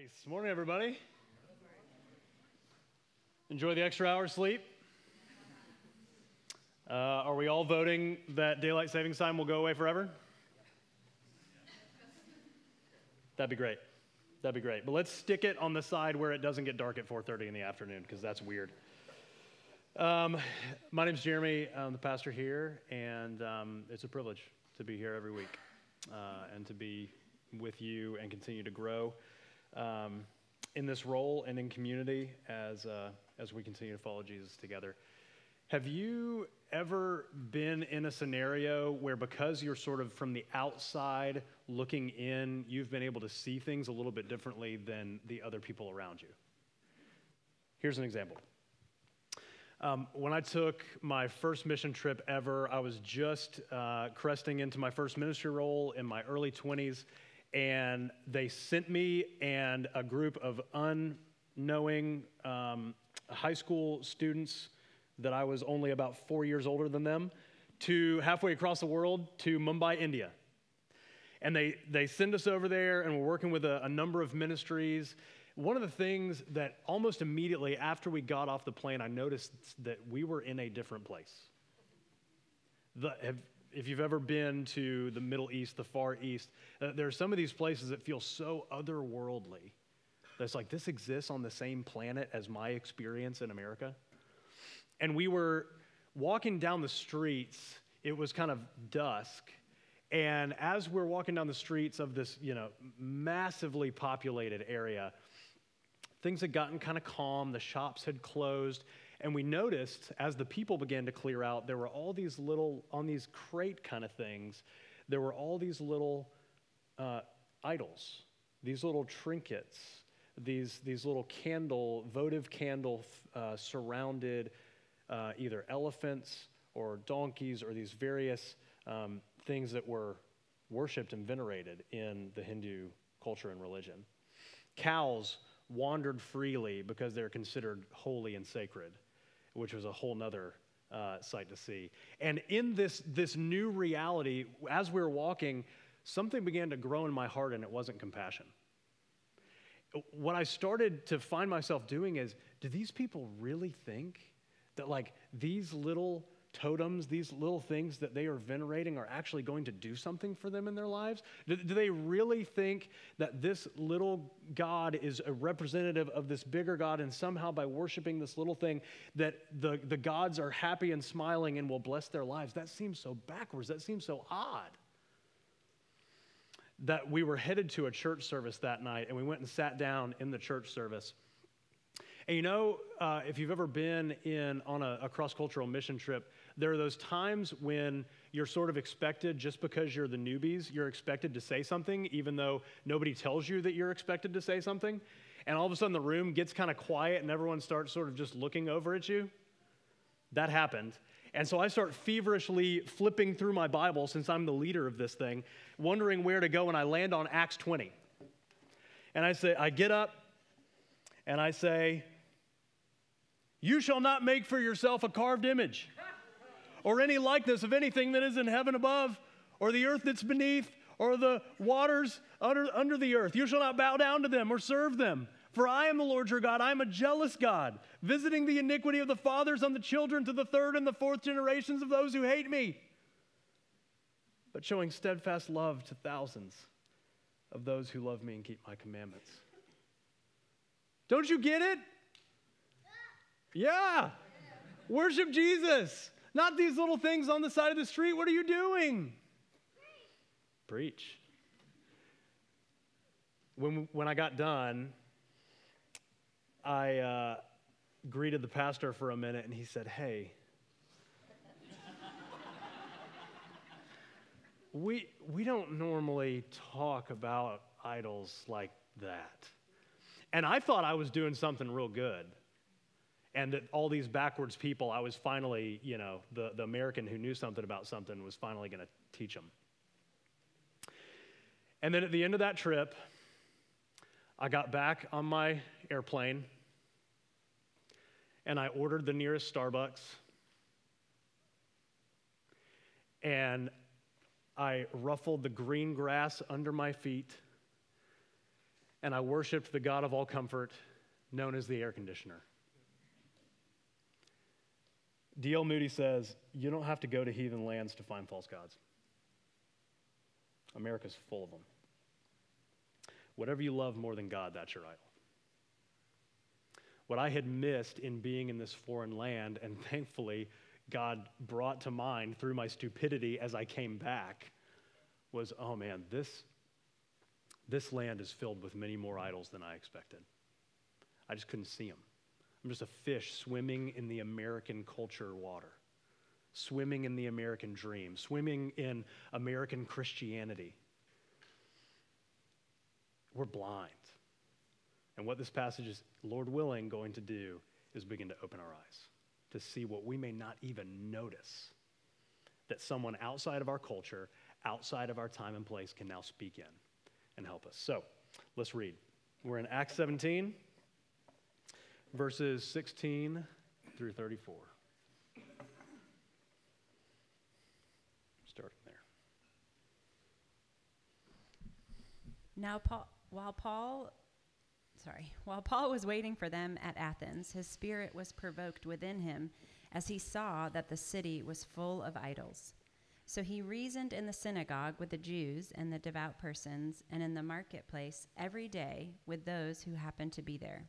Nice. Morning, everybody. Enjoy the extra hour sleep. Uh, are we all voting that daylight savings time will go away forever? That'd be great. That'd be great. But let's stick it on the side where it doesn't get dark at 4:30 in the afternoon because that's weird. Um, my name's Jeremy. I'm the pastor here, and um, it's a privilege to be here every week uh, and to be with you and continue to grow um, in this role and in community as, uh, as we continue to follow Jesus together. Have you ever been in a scenario where, because you're sort of from the outside looking in, you've been able to see things a little bit differently than the other people around you? Here's an example. Um, when I took my first mission trip ever, I was just uh, cresting into my first ministry role in my early 20s, and they sent me and a group of unknowing um, high school students that I was only about four years older than them to halfway across the world to Mumbai, India. And they, they send us over there, and we're working with a, a number of ministries. One of the things that almost immediately after we got off the plane, I noticed that we were in a different place. The, have, if you've ever been to the Middle East, the Far East, uh, there are some of these places that feel so otherworldly. That's like, this exists on the same planet as my experience in America. And we were walking down the streets, it was kind of dusk. And as we're walking down the streets of this, you know, massively populated area, things had gotten kind of calm, the shops had closed, and we noticed as the people began to clear out, there were all these little, on these crate kind of things, there were all these little uh, idols, these little trinkets, these, these little candle, votive candle uh, surrounded uh, either elephants or donkeys or these various um, things that were worshiped and venerated in the Hindu culture and religion. Cows wandered freely because they're considered holy and sacred which was a whole nother uh, sight to see. And in this, this new reality, as we were walking, something began to grow in my heart, and it wasn't compassion. What I started to find myself doing is do these people really think that, like, these little totems, these little things that they are venerating, are actually going to do something for them in their lives? Do, do, they really think that this little God is a representative of this bigger God, and somehow by worshiping this little thing, that the, the gods are happy and smiling and will bless their lives? That seems so backwards. That seems so odd. That we were headed to a church service that night, and we went and sat down in the church service. And you know, uh, if you've ever been in on a, a cross cultural mission trip, there are those times when you're sort of expected, just because you're the newbies, you're expected to say something, even though nobody tells you that you're expected to say something. And all of a sudden, the room gets kind of quiet and everyone starts sort of just looking over at you. That happened. And so I start feverishly flipping through my Bible since I'm the leader of this thing, wondering where to go, and I land on Acts 20. And I say, I get up and I say, You shall not make for yourself a carved image or any likeness of anything that is in heaven above, or the earth that's beneath, or the waters under, under the earth. You shall not bow down to them or serve them. For I am the Lord your God. I am a jealous God, visiting the iniquity of the fathers on the children to the third and the fourth generations of those who hate me, but showing steadfast love to thousands of those who love me and keep my commandments. Don't you get it? Yeah. Worship Jesus. Not these little things on the side of the street. What are you doing? Preach. When, when I got done, I uh, greeted the pastor for a minute and he said, Hey, we, we don't normally talk about idols like that. And I thought I was doing something real good and that all these backwards people, I was finally, you know, the, the American who knew something about something was finally going to teach them. And then at the end of that trip, I got back on my airplane and I ordered the nearest Starbucks. And I ruffled the green grass under my feet and I worshiped the God of all comfort, known as the air conditioner. D.L. Moody says, You don't have to go to heathen lands to find false gods. America's full of them. Whatever you love more than God, that's your idol. What I had missed in being in this foreign land, and thankfully, God brought to mind through my stupidity as I came back, was oh man, this, this land is filled with many more idols than I expected. I just couldn't see them. I'm just a fish swimming in the American culture water, swimming in the American dream, swimming in American Christianity. We're blind. And what this passage is, Lord willing, going to do is begin to open our eyes to see what we may not even notice that someone outside of our culture, outside of our time and place, can now speak in and help us. So let's read. We're in Acts 17, verses 16 through 34. Starting there. Now, Paul, while Paul, sorry, while Paul was waiting for them at Athens, his spirit was provoked within him as he saw that the city was full of idols. So he reasoned in the synagogue with the Jews and the devout persons, and in the marketplace every day with those who happened to be there.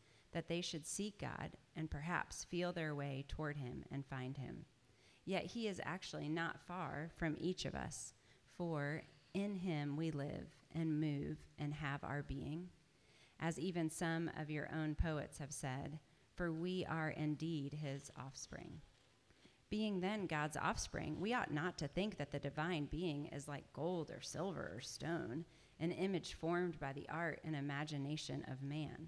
that they should seek God and perhaps feel their way toward him and find him. Yet he is actually not far from each of us, for in him we live and move and have our being as even some of your own poets have said, for we are indeed his offspring. Being then God's offspring, we ought not to think that the divine being is like gold or silver or stone, an image formed by the art and imagination of man.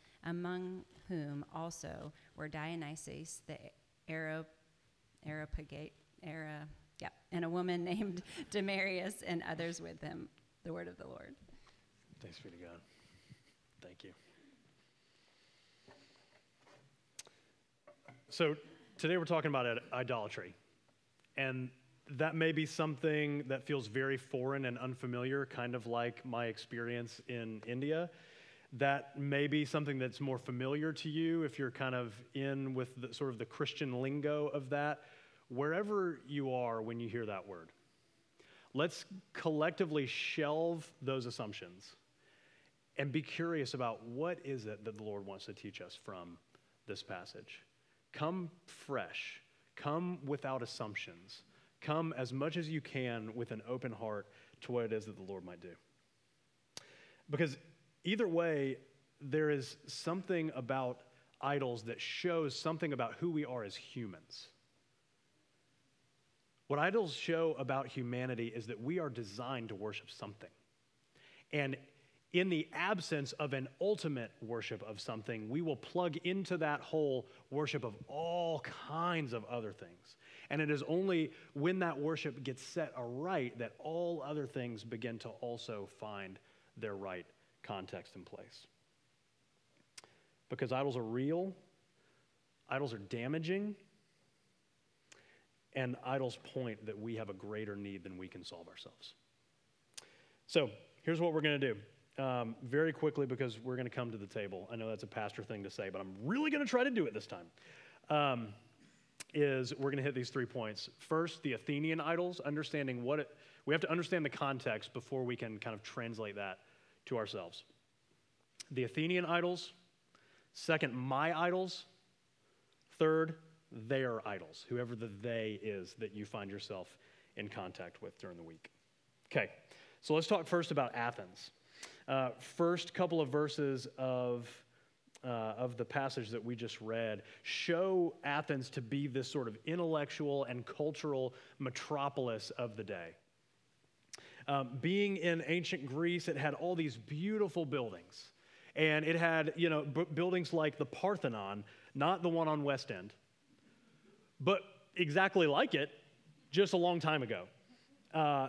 among whom also were Dionysius the Areopagite, yeah, and a woman named Damaris, and others with him. The word of the Lord. Thanks be to God. Thank you. So, today we're talking about idolatry. And that may be something that feels very foreign and unfamiliar, kind of like my experience in India. That may be something that's more familiar to you if you're kind of in with the, sort of the Christian lingo of that. Wherever you are when you hear that word, let's collectively shelve those assumptions and be curious about what is it that the Lord wants to teach us from this passage. Come fresh, come without assumptions, come as much as you can with an open heart to what it is that the Lord might do. Because either way, there is something about idols that shows something about who we are as humans. What idols show about humanity is that we are designed to worship something. And in the absence of an ultimate worship of something, we will plug into that whole worship of all kinds of other things. And it is only when that worship gets set aright that all other things begin to also find their right context and place. Because idols are real, idols are damaging, and idols point that we have a greater need than we can solve ourselves. So here's what we're going to do. Um, very quickly, because we're going to come to the table. I know that's a pastor thing to say, but I'm really going to try to do it this time. Um, is we're going to hit these three points. First, the Athenian idols, understanding what it, we have to understand the context before we can kind of translate that to ourselves. The Athenian idols. Second, my idols. Third, their idols, whoever the they is that you find yourself in contact with during the week. Okay, so let's talk first about Athens. Uh, first couple of verses of, uh, of the passage that we just read show Athens to be this sort of intellectual and cultural metropolis of the day. Um, being in ancient Greece, it had all these beautiful buildings. And it had, you know, b- buildings like the Parthenon, not the one on West End, but exactly like it just a long time ago. Uh,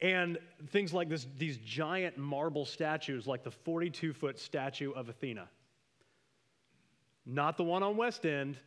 and things like this, these giant marble statues, like the 42 foot statue of Athena. Not the one on West End,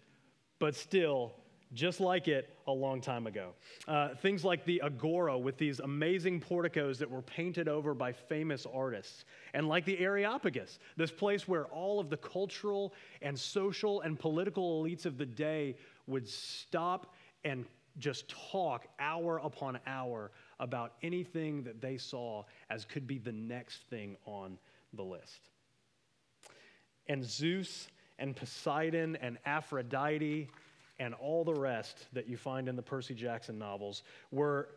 but still just like it a long time ago. Uh, things like the Agora with these amazing porticos that were painted over by famous artists. And like the Areopagus, this place where all of the cultural and social and political elites of the day would stop and just talk hour upon hour about anything that they saw as could be the next thing on the list. And Zeus and Poseidon and Aphrodite and all the rest that you find in the Percy Jackson novels were,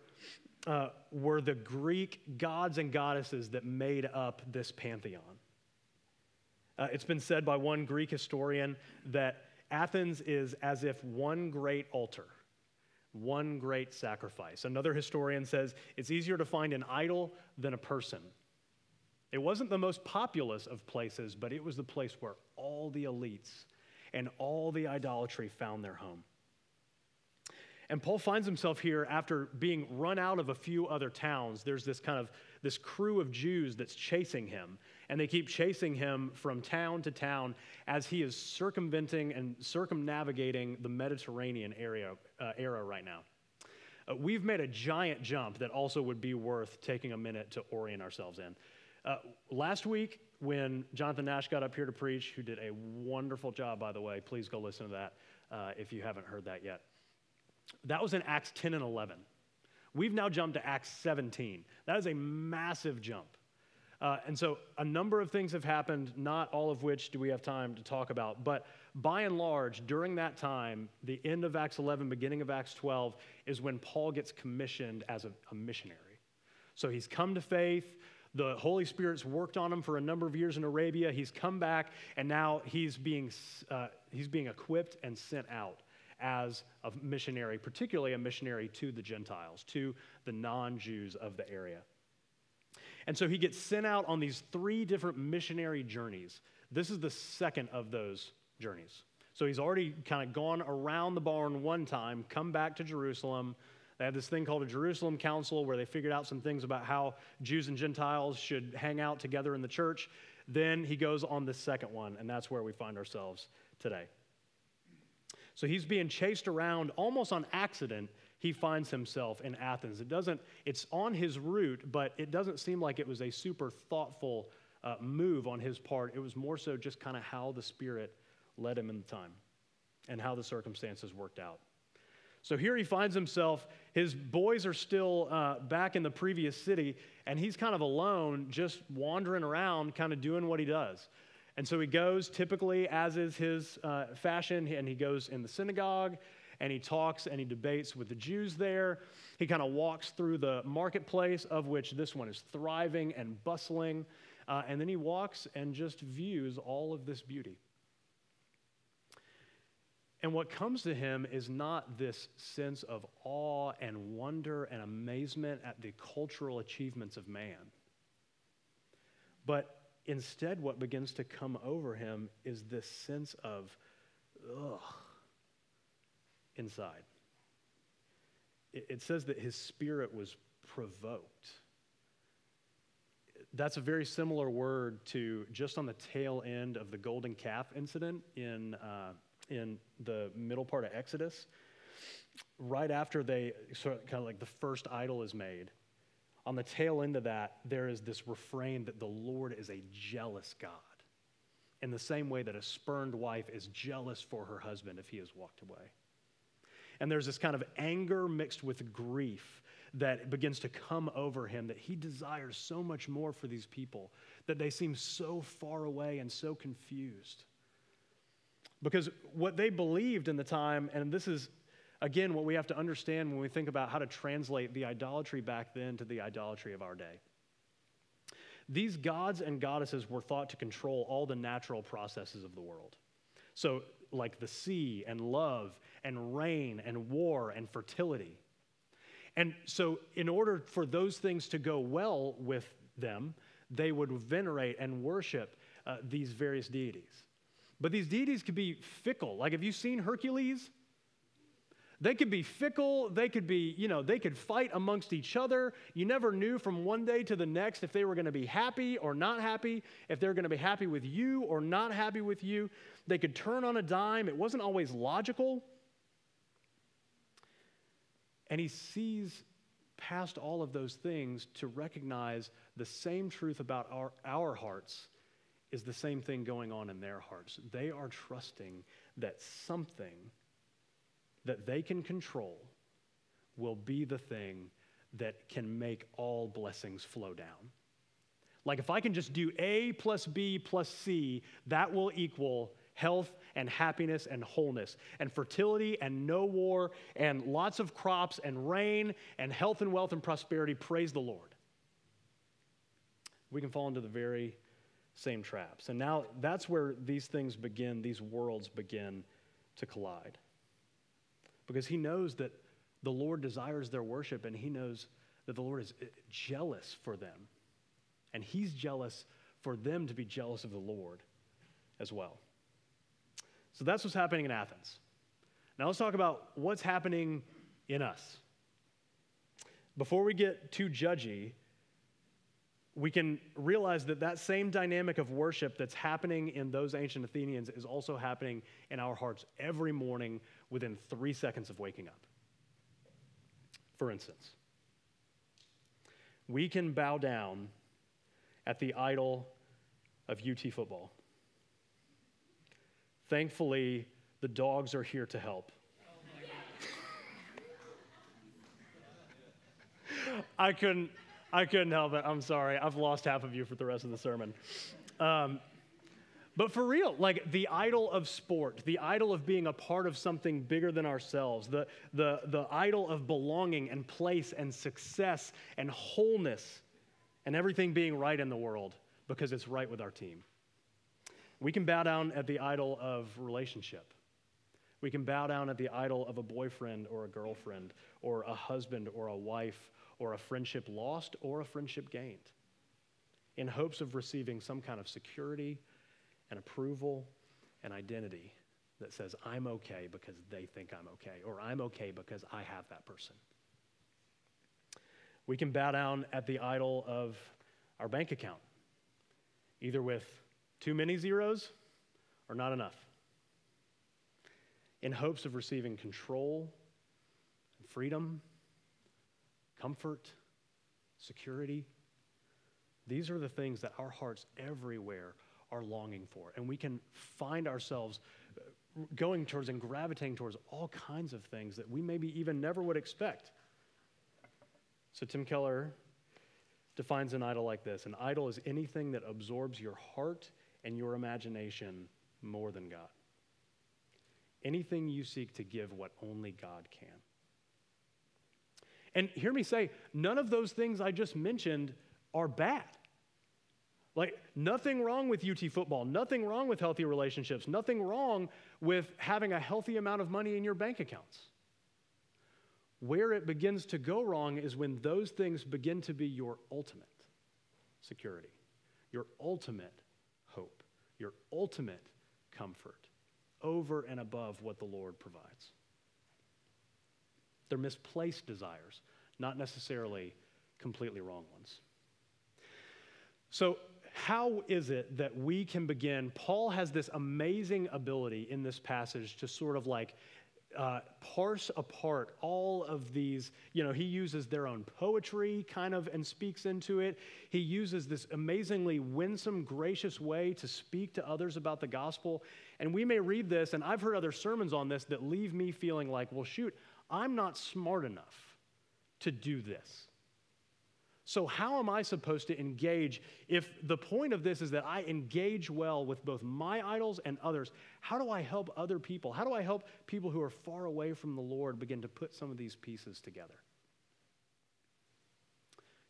uh, were the Greek gods and goddesses that made up this pantheon. Uh, it's been said by one Greek historian that Athens is as if one great altar, one great sacrifice. Another historian says it's easier to find an idol than a person. It wasn't the most populous of places, but it was the place where all the elites and all the idolatry found their home. And Paul finds himself here after being run out of a few other towns. There's this kind of this crew of Jews that's chasing him, and they keep chasing him from town to town as he is circumventing and circumnavigating the Mediterranean area uh, era right now. Uh, we've made a giant jump that also would be worth taking a minute to orient ourselves in. Uh, last week, when Jonathan Nash got up here to preach, who did a wonderful job, by the way, please go listen to that uh, if you haven't heard that yet. That was in Acts 10 and 11. We've now jumped to Acts 17. That is a massive jump. Uh, and so a number of things have happened, not all of which do we have time to talk about. But by and large, during that time, the end of Acts 11, beginning of Acts 12, is when Paul gets commissioned as a, a missionary. So he's come to faith. The Holy Spirit's worked on him for a number of years in Arabia. He's come back, and now he's being, uh, he's being equipped and sent out as a missionary, particularly a missionary to the Gentiles, to the non Jews of the area. And so he gets sent out on these three different missionary journeys. This is the second of those journeys. So he's already kind of gone around the barn one time, come back to Jerusalem. They had this thing called a Jerusalem Council where they figured out some things about how Jews and Gentiles should hang out together in the church. Then he goes on the second one, and that's where we find ourselves today. So he's being chased around almost on accident. He finds himself in Athens. It doesn't, it's on his route, but it doesn't seem like it was a super thoughtful uh, move on his part. It was more so just kind of how the Spirit led him in the time and how the circumstances worked out. So here he finds himself, his boys are still uh, back in the previous city, and he's kind of alone, just wandering around, kind of doing what he does. And so he goes, typically, as is his uh, fashion, and he goes in the synagogue and he talks and he debates with the Jews there. He kind of walks through the marketplace, of which this one is thriving and bustling. Uh, and then he walks and just views all of this beauty. And what comes to him is not this sense of awe and wonder and amazement at the cultural achievements of man. But instead, what begins to come over him is this sense of, ugh, inside. It, it says that his spirit was provoked. That's a very similar word to just on the tail end of the golden calf incident in. Uh, in the middle part of Exodus, right after they sort of kind of like the first idol is made, on the tail end of that, there is this refrain that the Lord is a jealous God. In the same way that a spurned wife is jealous for her husband if he has walked away. And there's this kind of anger mixed with grief that begins to come over him that he desires so much more for these people, that they seem so far away and so confused. Because what they believed in the time, and this is, again, what we have to understand when we think about how to translate the idolatry back then to the idolatry of our day. These gods and goddesses were thought to control all the natural processes of the world. So, like the sea and love and rain and war and fertility. And so, in order for those things to go well with them, they would venerate and worship uh, these various deities. But these deities could be fickle. Like, have you seen Hercules? They could be fickle. They could be, you know, they could fight amongst each other. You never knew from one day to the next if they were going to be happy or not happy, if they were going to be happy with you or not happy with you. They could turn on a dime. It wasn't always logical. And he sees past all of those things to recognize the same truth about our, our hearts is the same thing going on in their hearts. They are trusting that something that they can control will be the thing that can make all blessings flow down. Like if I can just do A plus B plus C, that will equal health and happiness and wholeness and fertility and no war and lots of crops and rain and health and wealth and prosperity. Praise the Lord. We can fall into the very same traps. And now that's where these things begin, these worlds begin to collide. Because he knows that the Lord desires their worship and he knows that the Lord is eh, jealous for them. And he's jealous for them to be jealous of the Lord as well. So that's what's happening in Athens. Now let's talk about what's happening in us. Before we get too judgy, we can realize that that same dynamic of worship that's happening in those ancient Athenians is also happening in our hearts every morning within three seconds of waking up. For instance, we can bow down at the idol of UT football. Thankfully, the dogs are here to help. I couldn't I couldn't help it. I'm sorry. I've lost half of you for the rest of the sermon. Um, but for real, like the idol of sport, the idol of being a part of something bigger than ourselves, the, the, the idol of belonging and place and success and wholeness and everything being right in the world because it's right with our team. We can bow down at the idol of relationship. We can bow down at the idol of a boyfriend or a girlfriend or a husband or a wife or a friendship lost or a friendship gained in hopes of receiving some kind of security and approval and identity that says, I'm okay because they think I'm okay, or I'm okay because I have that person. We can bow down at the idol of our bank account, either with too many zeros or not enough, in hopes of receiving control and freedom comfort, security. These are the things that our hearts everywhere are longing for. And we can find ourselves uh, going towards and gravitating towards all kinds of things that we maybe even never would expect. So, Tim Keller defines an idol like this An idol is anything that absorbs your heart and your imagination more than God. Anything you seek to give what only God can. And hear me say, none of those things I just mentioned are bad. Like, nothing wrong with UT football, nothing wrong with healthy relationships, nothing wrong with having a healthy amount of money in your bank accounts. Where it begins to go wrong is when those things begin to be your ultimate security, your ultimate hope, your ultimate comfort over and above what the Lord provides. They're misplaced desires, not necessarily completely wrong ones. So, how is it that we can begin? Paul has this amazing ability in this passage to sort of like uh, parse apart all of these. You know, he uses their own poetry kind of and speaks into it. He uses this amazingly winsome, gracious way to speak to others about the gospel. And we may read this, and I've heard other sermons on this that leave me feeling like, well, shoot, I'm not smart enough to do this. So, how am I supposed to engage if the point of this is that I engage well with both my idols and others? How do I help other people? How do I help people who are far away from the Lord begin to put some of these pieces together?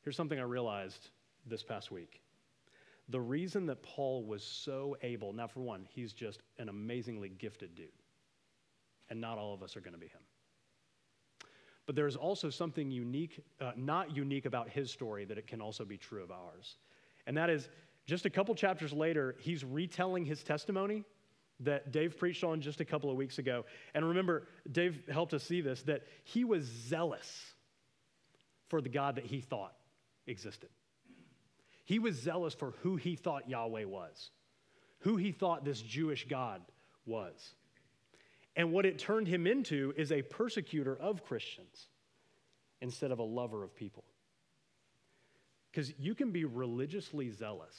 Here's something I realized this past week. The reason that Paul was so able, now, for one, he's just an amazingly gifted dude, and not all of us are going to be him. But there's also something unique, uh, not unique about his story, that it can also be true of ours. And that is just a couple chapters later, he's retelling his testimony that Dave preached on just a couple of weeks ago. And remember, Dave helped us see this that he was zealous for the God that he thought existed. He was zealous for who he thought Yahweh was, who he thought this Jewish God was. And what it turned him into is a persecutor of Christians instead of a lover of people. Because you can be religiously zealous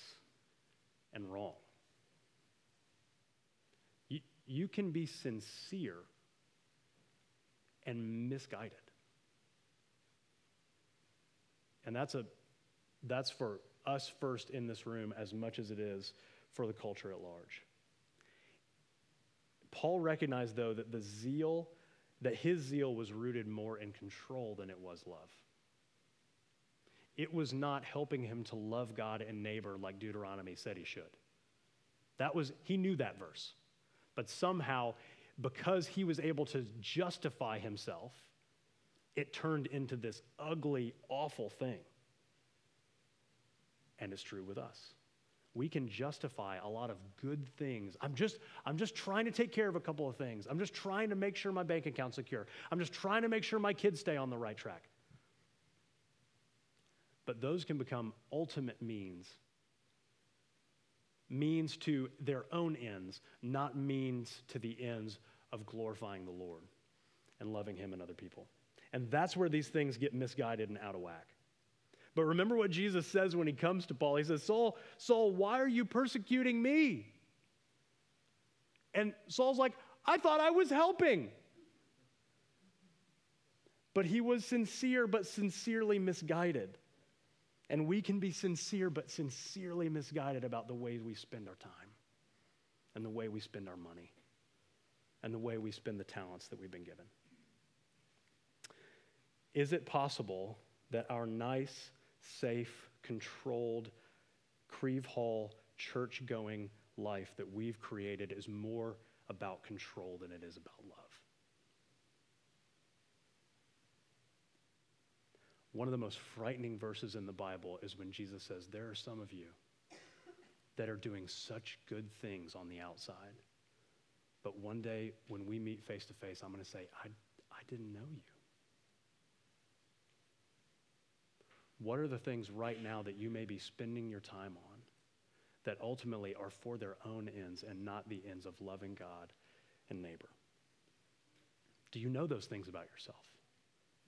and wrong. You, you can be sincere and misguided. And that's, a, that's for us first in this room as much as it is for the culture at large. Paul recognized, though, that the zeal, that his zeal was rooted more in control than it was love. It was not helping him to love God and neighbor like Deuteronomy said he should. That was, he knew that verse. But somehow, because he was able to justify himself, it turned into this ugly, awful thing. And it's true with us we can justify a lot of good things. I'm just, I'm just trying to take care of a couple of things. I'm just trying to make sure my bank account's secure. I'm just trying to make sure my kids stay on the right track. But those can become ultimate means. Means to their own ends, not means to the ends of glorifying the Lord and loving Him and other people. And that's where these things get misguided and out of whack. But remember what Jesus says when he comes to Paul. He says, Saul, Saul, why are you persecuting me? And Saul's like, I thought I was helping. But he was sincere, but sincerely misguided. And we can be sincere, but sincerely misguided about the ways we spend our time and the way we spend our money and the way we spend the talents that we've been given. Is it possible that our nice, safe, controlled, Crieve Hall church going life that we've created is more about control than it is about love. One of the most frightening verses in the Bible is when Jesus says, There are some of you that are doing such good things on the outside, but one day when we meet face to face, I'm going to say, I, I didn't know you. What are the things right now that you may be spending your time on that ultimately are for their own ends and not the ends of loving God and neighbor? Do you know those things about yourself?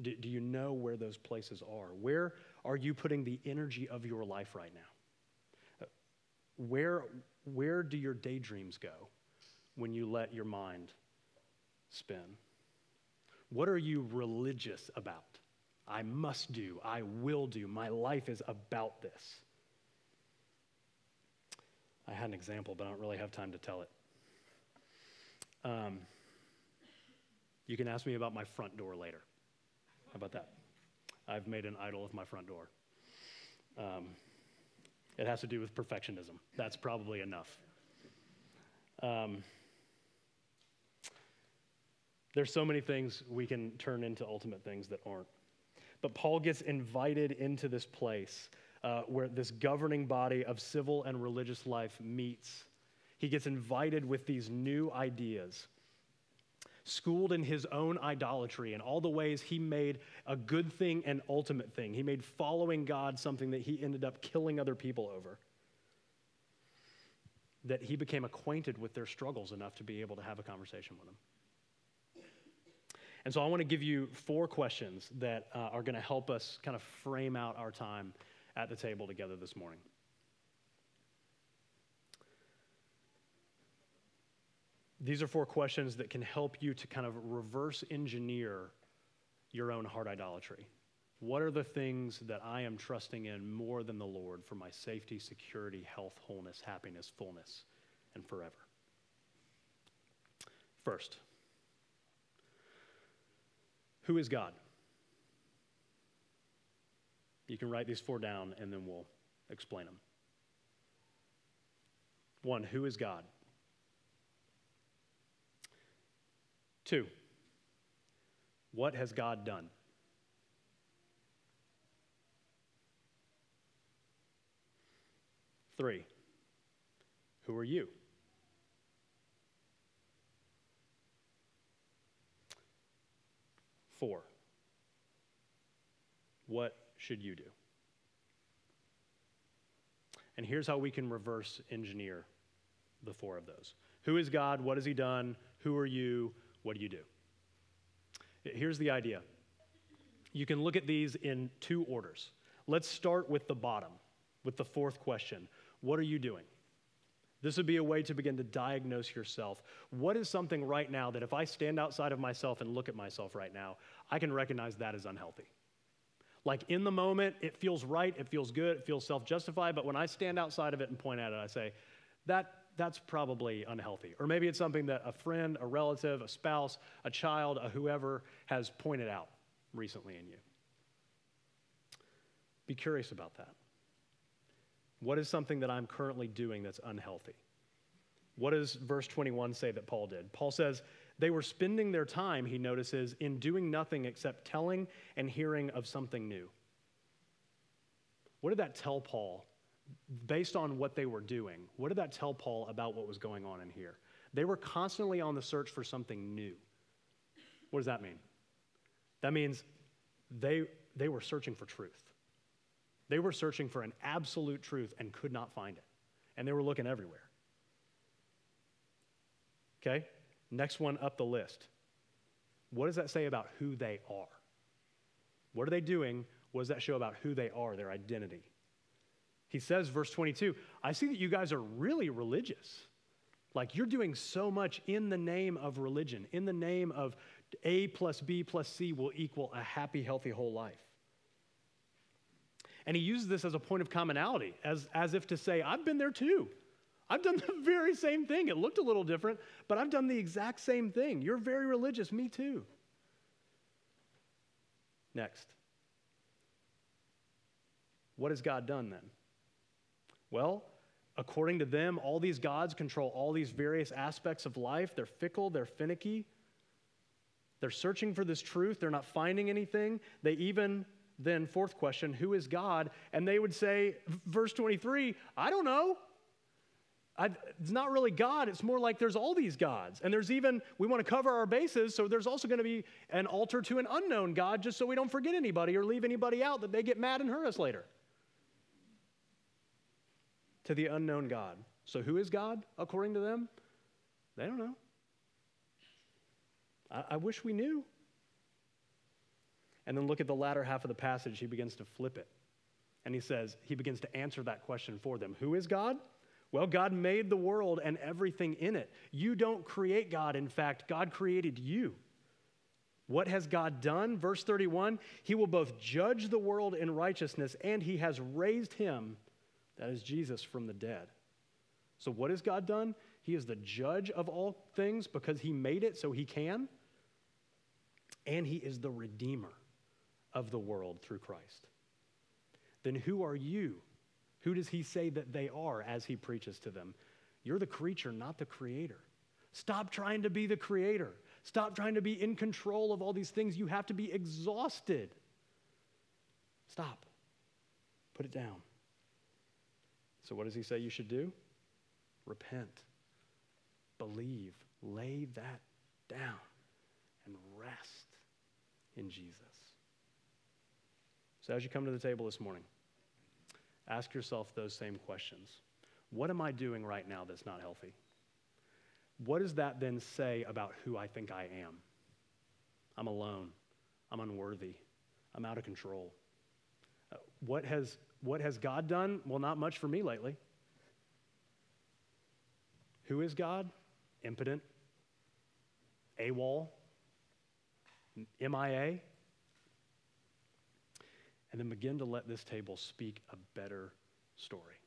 Do, do you know where those places are? Where are you putting the energy of your life right now? Where, where do your daydreams go when you let your mind spin? What are you religious about? I must do, I will do. My life is about this. I had an example, but I don't really have time to tell it. Um, you can ask me about my front door later. How about that? I've made an idol of my front door. Um, It has to do with perfectionism. That's probably enough. Um, there's so many things we can turn into ultimate things that aren't. But Paul gets invited into this place uh, where this governing body of civil and religious life meets. He gets invited with these new ideas, schooled in his own idolatry and all the ways he made a good thing an ultimate thing. He made following God something that he ended up killing other people over. That he became acquainted with their struggles enough to be able to have a conversation with them. And so I want to give you four questions that uh, are going to help us kind of frame out our time at the table together this morning. These are four questions that can help you to kind of reverse engineer your own heart idolatry. What are the things that I am trusting in more than the Lord for my safety, security, health, wholeness, happiness, fullness, and forever? First, who is God? You can write these four down and then we'll explain them. One, who is God? Two, what has God done? Three, who are you? Four, what should you do? And here's how we can reverse engineer the four of those Who is God? What has He done? Who are you? What do you do? Here's the idea you can look at these in two orders. Let's start with the bottom, with the fourth question What are you doing? This would be a way to begin to diagnose yourself. What is something right now that if I stand outside of myself and look at myself right now, I can recognize that as unhealthy? Like in the moment, it feels right, it feels good, it feels self justified, but when I stand outside of it and point at it, I say, that, that's probably unhealthy. Or maybe it's something that a friend, a relative, a spouse, a child, a whoever has pointed out recently in you. Be curious about that. What is something that I'm currently doing that's unhealthy? What does verse 21 say that Paul did? Paul says, they were spending their time, he notices, in doing nothing except telling and hearing of something new. What did that tell Paul based on what they were doing? What did that tell Paul about what was going on in here? They were constantly on the search for something new. What does that mean? That means they, they were searching for truth. They were searching for an absolute truth and could not find it. And they were looking everywhere. Okay? Next one up the list. What does that say about who they are? What are they doing? What does that show about who they are, their identity? He says, verse 22, I see that you guys are really religious. Like you're doing so much in the name of religion, in the name of A plus B plus C will equal a happy, healthy whole life. And he uses this as a point of commonality, as, as if to say, I've been there too. I've done the very same thing. It looked a little different, but I've done the exact same thing. You're very religious, me too. Next. What has God done then? Well, according to them, all these gods control all these various aspects of life. They're fickle, they're finicky. They're searching for this truth, they're not finding anything. They even, then, fourth question, who is God? And they would say, verse 23, I don't know. I, it's not really God. It's more like there's all these gods. And there's even, we want to cover our bases, so there's also going to be an altar to an unknown God just so we don't forget anybody or leave anybody out that they get mad and hurt us later. To the unknown God. So who is God according to them? They don't know. I, I wish we knew. And then look at the latter half of the passage. He begins to flip it. And he says, he begins to answer that question for them Who is God? Well, God made the world and everything in it. You don't create God. In fact, God created you. What has God done? Verse 31 He will both judge the world in righteousness and He has raised Him, that is Jesus, from the dead. So, what has God done? He is the judge of all things because He made it so He can. And He is the Redeemer of the world through Christ. Then who are you Who does he say that they are as he preaches to them? You're the creature, not the creator. Stop trying to be the creator. Stop trying to be in control of all these things. You have to be exhausted. Stop. Put it down. So, what does he say you should do? Repent, believe, lay that down, and rest in Jesus. So, as you come to the table this morning, ask yourself those same questions. What am I doing right now that's not healthy? What does that then say about who I think I am? I'm alone. I'm unworthy. I'm out of control. Uh, what, has, what has God done? Well, not much for me lately. Who is God? Impotent, AWOL, MIA. And then begin to let this table speak a better story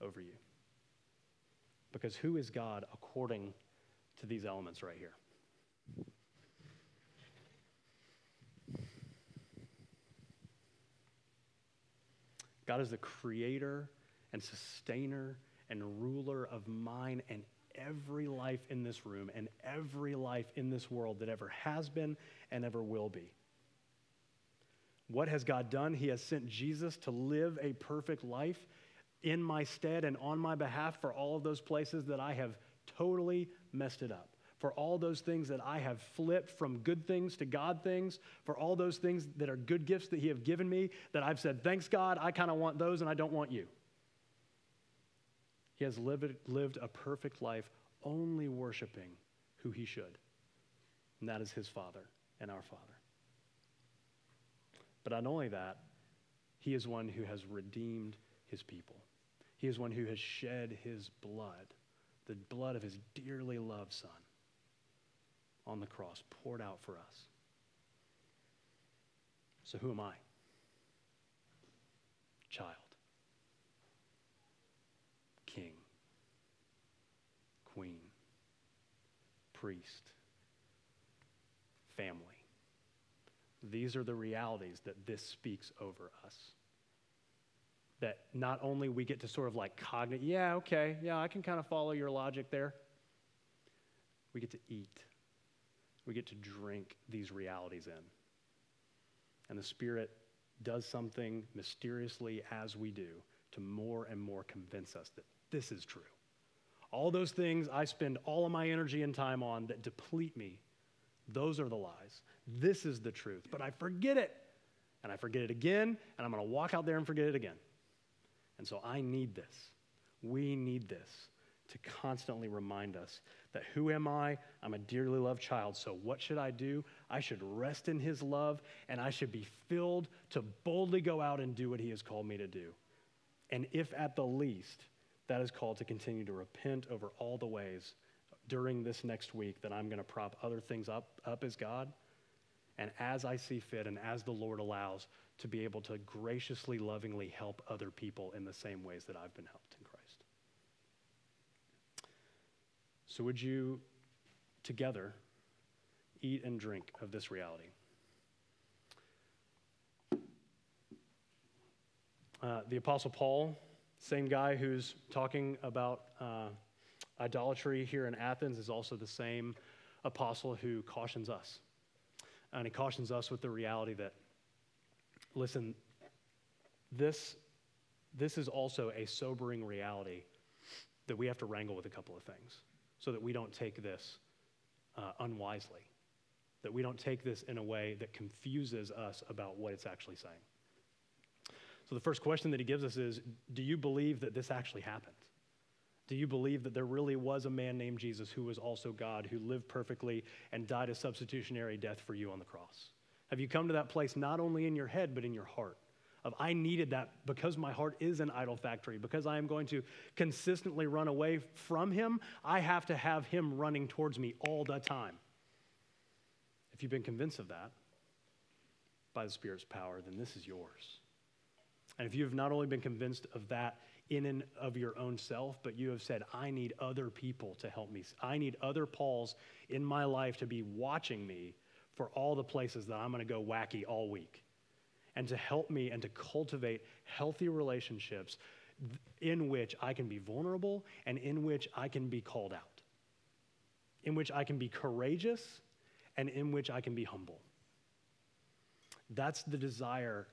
over you. Because who is God according to these elements right here? God is the creator and sustainer and ruler of mine and every life in this room and every life in this world that ever has been and ever will be. What has God done? He has sent Jesus to live a perfect life in my stead and on my behalf for all of those places that I have totally messed it up. For all those things that I have flipped from good things to God things, for all those things that are good gifts that He have given me, that I've said, thanks God, I kind of want those and I don't want you. He has lived, lived a perfect life only worshiping who He should, and that is His Father and our Father. But not only that, He is one who has redeemed His people. He is one who has shed his blood, the blood of his dearly loved Son, on the cross, poured out for us. So, who am I? Child, king, queen, priest, family. These are the realities that this speaks over us that not only we get to sort of like cognate, yeah, okay, yeah, I can kind of follow your logic there. We get to eat. We get to drink these realities in. And the Spirit does something mysteriously as we do to more and more convince us that this is true. All those things I spend all of my energy and time on that deplete me, those are the lies. This is the truth. But I forget it. And I forget it again, and I'm going to walk out there and forget it again. And so I need this. We need this to constantly remind us that who am I? I'm a dearly loved child. So what should I do? I should rest in his love and I should be filled to boldly go out and do what he has called me to do. And if at the least, that is called to continue to repent over all the ways during this next week that I'm going to prop other things up, up as God. And as I see fit and as the Lord allows, to be able to graciously, lovingly help other people in the same ways that I've been helped in Christ. So, would you together eat and drink of this reality? Uh, the Apostle Paul, same guy who's talking about uh, idolatry here in Athens, is also the same apostle who cautions us. And he cautions us with the reality that listen, this, this is also a sobering reality that we have to wrangle with a couple of things so that we don't take this uh, unwisely, that we don't take this in a way that confuses us about what it's actually saying. So, the first question that he gives us is Do you believe that this actually happened? Do you believe that there really was a man named Jesus who was also God, who lived perfectly and died a substitutionary death for you on the cross? Have you come to that place not only in your head, but in your heart? Of I needed that because my heart is an idol factory, because I am going to consistently run away from Him, I have to have Him running towards me all the time. If you've been convinced of that by the Spirit's power, then this is yours. And if you have not only been convinced of that in and of your own self, but you have said, I need other people to help me. I need other Pauls in my life to be watching me for all the places that I'm going to go wacky all week. and to help me and to cultivate healthy relationships in which I can be vulnerable and in which I can be called out, in which I can be courageous and in which I can be humble. That's the desire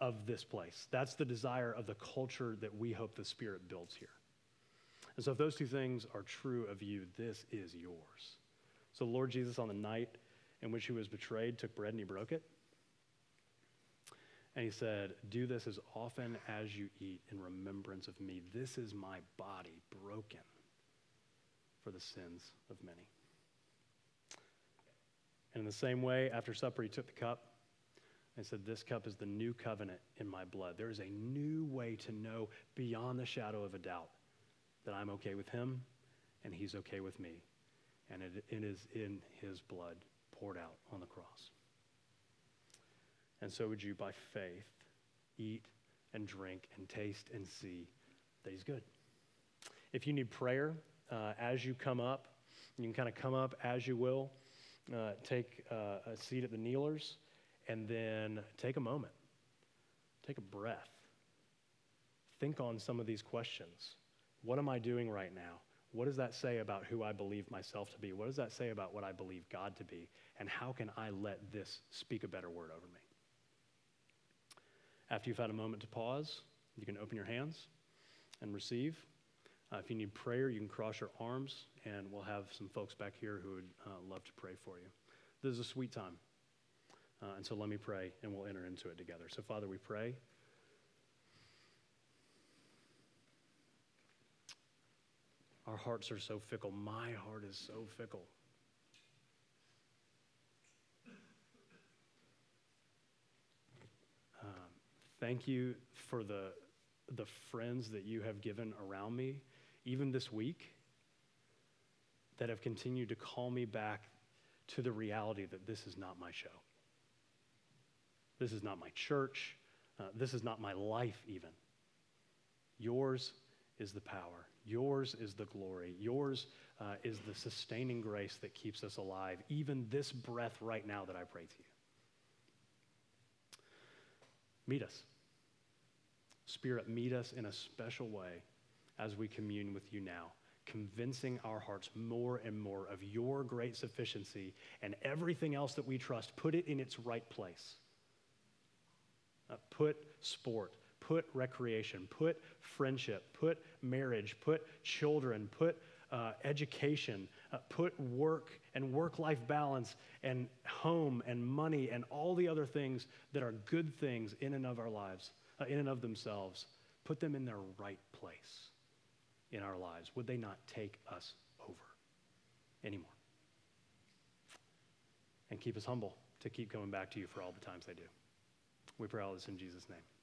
of this place. That's the desire of the culture that we hope the Spirit builds here. And so, if those two things are true of you, this is yours. So, Lord Jesus, on the night in which he was betrayed, took bread and he broke it. And he said, Do this as often as you eat in remembrance of me. This is my body broken for the sins of many. And in the same way, after supper, he took the cup and said, This cup is the new covenant in my blood. There is a new way to know beyond the shadow of a doubt that I'm okay with him and he's okay with me. And it, it is in his blood poured out on the cross. And so would you, by faith, eat and drink and taste and see that he's good. If you need prayer uh, as you come up, you can kind of come up as you will. Uh, take uh, a seat at the kneelers and then take a moment. Take a breath. Think on some of these questions. What am I doing right now? What does that say about who I believe myself to be? What does that say about what I believe God to be? And how can I let this speak a better word over me? After you've had a moment to pause, you can open your hands and receive. Uh, if you need prayer, you can cross your arms, and we'll have some folks back here who would uh, love to pray for you. This is a sweet time. Uh, and so let me pray, and we'll enter into it together. So, Father, we pray. Our hearts are so fickle. My heart is so fickle. Um, thank you for the, the friends that you have given around me, even this week, that have continued to call me back to the reality that this is not my show. This is not my church. Uh, this is not my life, even. Yours is the power. Yours is the glory. Yours uh, is the sustaining grace that keeps us alive, even this breath right now that I pray to you. Meet us. Spirit, meet us in a special way as we commune with you now, convincing our hearts more and more of your great sufficiency and everything else that we trust, put it in its right place. Uh, put sport, put recreation, put friendship, put marriage, put children, put uh, education, uh, put work and work life balance and home and money and all the other things that are good things in and of our lives, uh, in and of themselves. Put them in their right place in our lives. Would they not take us over anymore? And keep us humble to keep coming back to you for all the times they do. We pray all this in Jesus' name.